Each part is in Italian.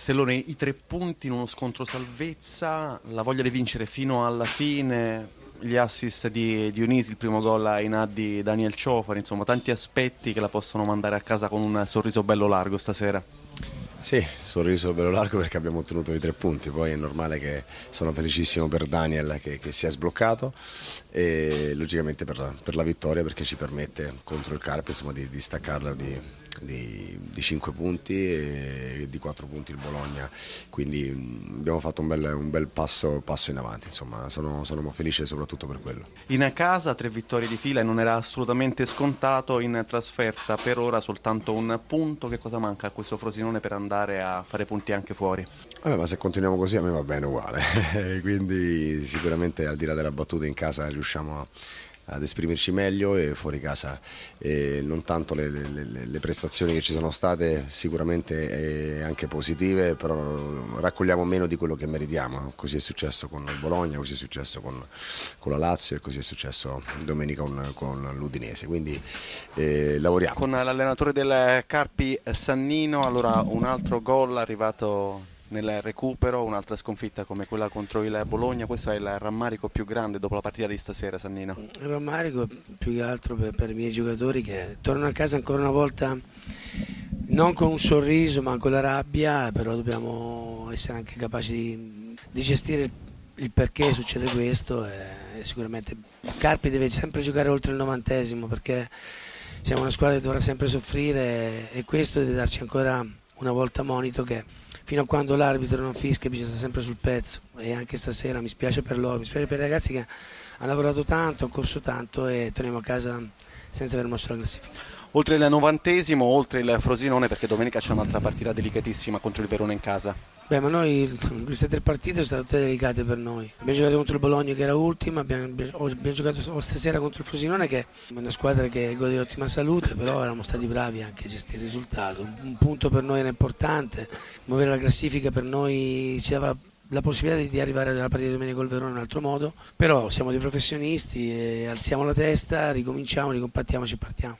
Stellone, i tre punti in uno scontro salvezza, la voglia di vincere fino alla fine, gli assist di Dionisi, il primo gol a Inad di Daniel Ciofari, insomma tanti aspetti che la possono mandare a casa con un sorriso bello largo stasera. Sì, sorriso bello largo perché abbiamo ottenuto i tre punti, poi è normale che sono felicissimo per Daniel che, che si è sbloccato e logicamente per per la, vittoria perché ci permette contro il Carpe insomma, di, di staccarla di, di, di 5 punti e di 4 punti il Bologna, quindi mm, abbiamo fatto un bel, un bel passo, passo, in avanti, insomma sono, sono felice soprattutto per quello. In casa tre vittorie di fila e non era assolutamente scontato, in trasferta per ora soltanto un punto, che cosa manca a questo Frosinone per andare? andare a fare punti anche fuori. Vabbè, ma se continuiamo così a me va bene uguale, quindi sicuramente al di là della battuta in casa riusciamo a ad esprimerci meglio e fuori casa. E non tanto le, le, le, prestazioni che ci sono state sicuramente eh, anche positive però raccogliamo meno di quello che meritiamo. Così è successo con Bologna così è successo con, con la Lazio e così è successo domenica con, con l'Udinese. Quindi eh, lavoriamo. Con l'allenatore del Carpi Sannino allora un altro gol arrivato nel recupero, un'altra sconfitta come quella contro il Bologna, questo è il rammarico più grande dopo la partita di stasera Sannino? Il rammarico più che altro per, per i miei giocatori che tornano a casa ancora una volta non con un sorriso ma con la rabbia, però dobbiamo essere anche capaci di, di gestire il perché succede questo e, sicuramente Carpi deve sempre giocare oltre il novantesimo perché siamo una squadra che dovrà sempre soffrire e questo deve darci ancora una volta monito che fino a quando l'arbitro non fischia bisogna stare sempre sul pezzo e anche stasera mi spiace per loro, mi spiace per i ragazzi che hanno lavorato tanto, hanno corso tanto e torniamo a casa senza aver mosso la classifica. Oltre il novantesimo, oltre il Frosinone perché domenica c'è un'altra partita delicatissima contro il Verona in casa. Beh, ma noi queste tre partite sono state tutte delicate per noi. Abbiamo giocato contro il Bologna che era ultima, abbiamo, abbiamo giocato stasera contro il Frosinone che è una squadra che gode di ottima salute, però eravamo stati bravi anche a gestire il risultato. Un punto per noi era importante, muovere la classifica per noi ci dava la possibilità di arrivare alla partita di domenica col Verona in un altro modo, però siamo dei professionisti, alziamo la testa, ricominciamo, ricompattiamoci e partiamo.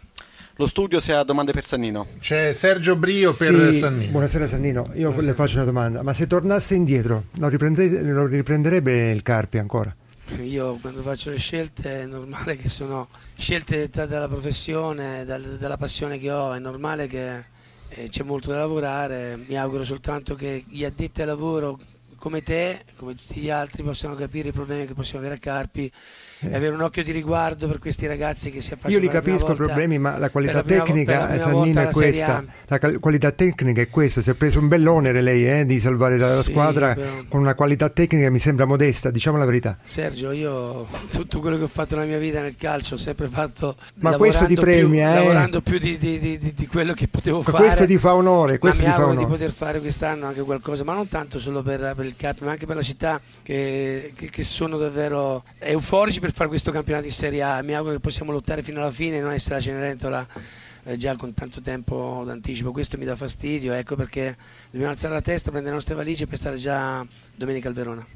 Lo studio se ha domande per Sannino. C'è Sergio Brio per sì, Sannino. Buonasera Sannino, io Buonasera. le faccio una domanda, ma se tornasse indietro lo, lo riprenderebbe il Carpi ancora? Io quando faccio le scelte è normale che sono scelte dettate dalla professione, dal, dalla passione che ho, è normale che eh, c'è molto da lavorare, mi auguro soltanto che gli addetti al lavoro come te, come tutti gli altri, possano capire i problemi che possiamo avere a Carpi e avere un occhio di riguardo per questi ragazzi che si affacciano. Io li capisco i problemi, ma la qualità tecnica, Sannino, è questa. La qualità tecnica è questa. Si è preso un bell'onere lei eh, di salvare la sì, squadra però... con una qualità tecnica che mi sembra modesta, diciamo la verità. Sergio, io tutto quello che ho fatto nella mia vita nel calcio ho sempre fatto. Ma questo ti premia, più, eh? lavorando più di, di, di, di, quello che potevo ma fare. Questo ti fa onore. Questo ma ti fa onore. di poter fare quest'anno anche qualcosa, ma non tanto solo per, per il Cap, ma anche per la città, che, che, che sono davvero euforici per fare questo campionato di Serie A. Mi auguro che possiamo lottare fino alla fine e non essere la Cenerentola eh, già con tanto tempo d'anticipo. Questo mi dà fastidio, ecco perché dobbiamo alzare la testa, prendere le nostre valigie per stare già domenica al Verona.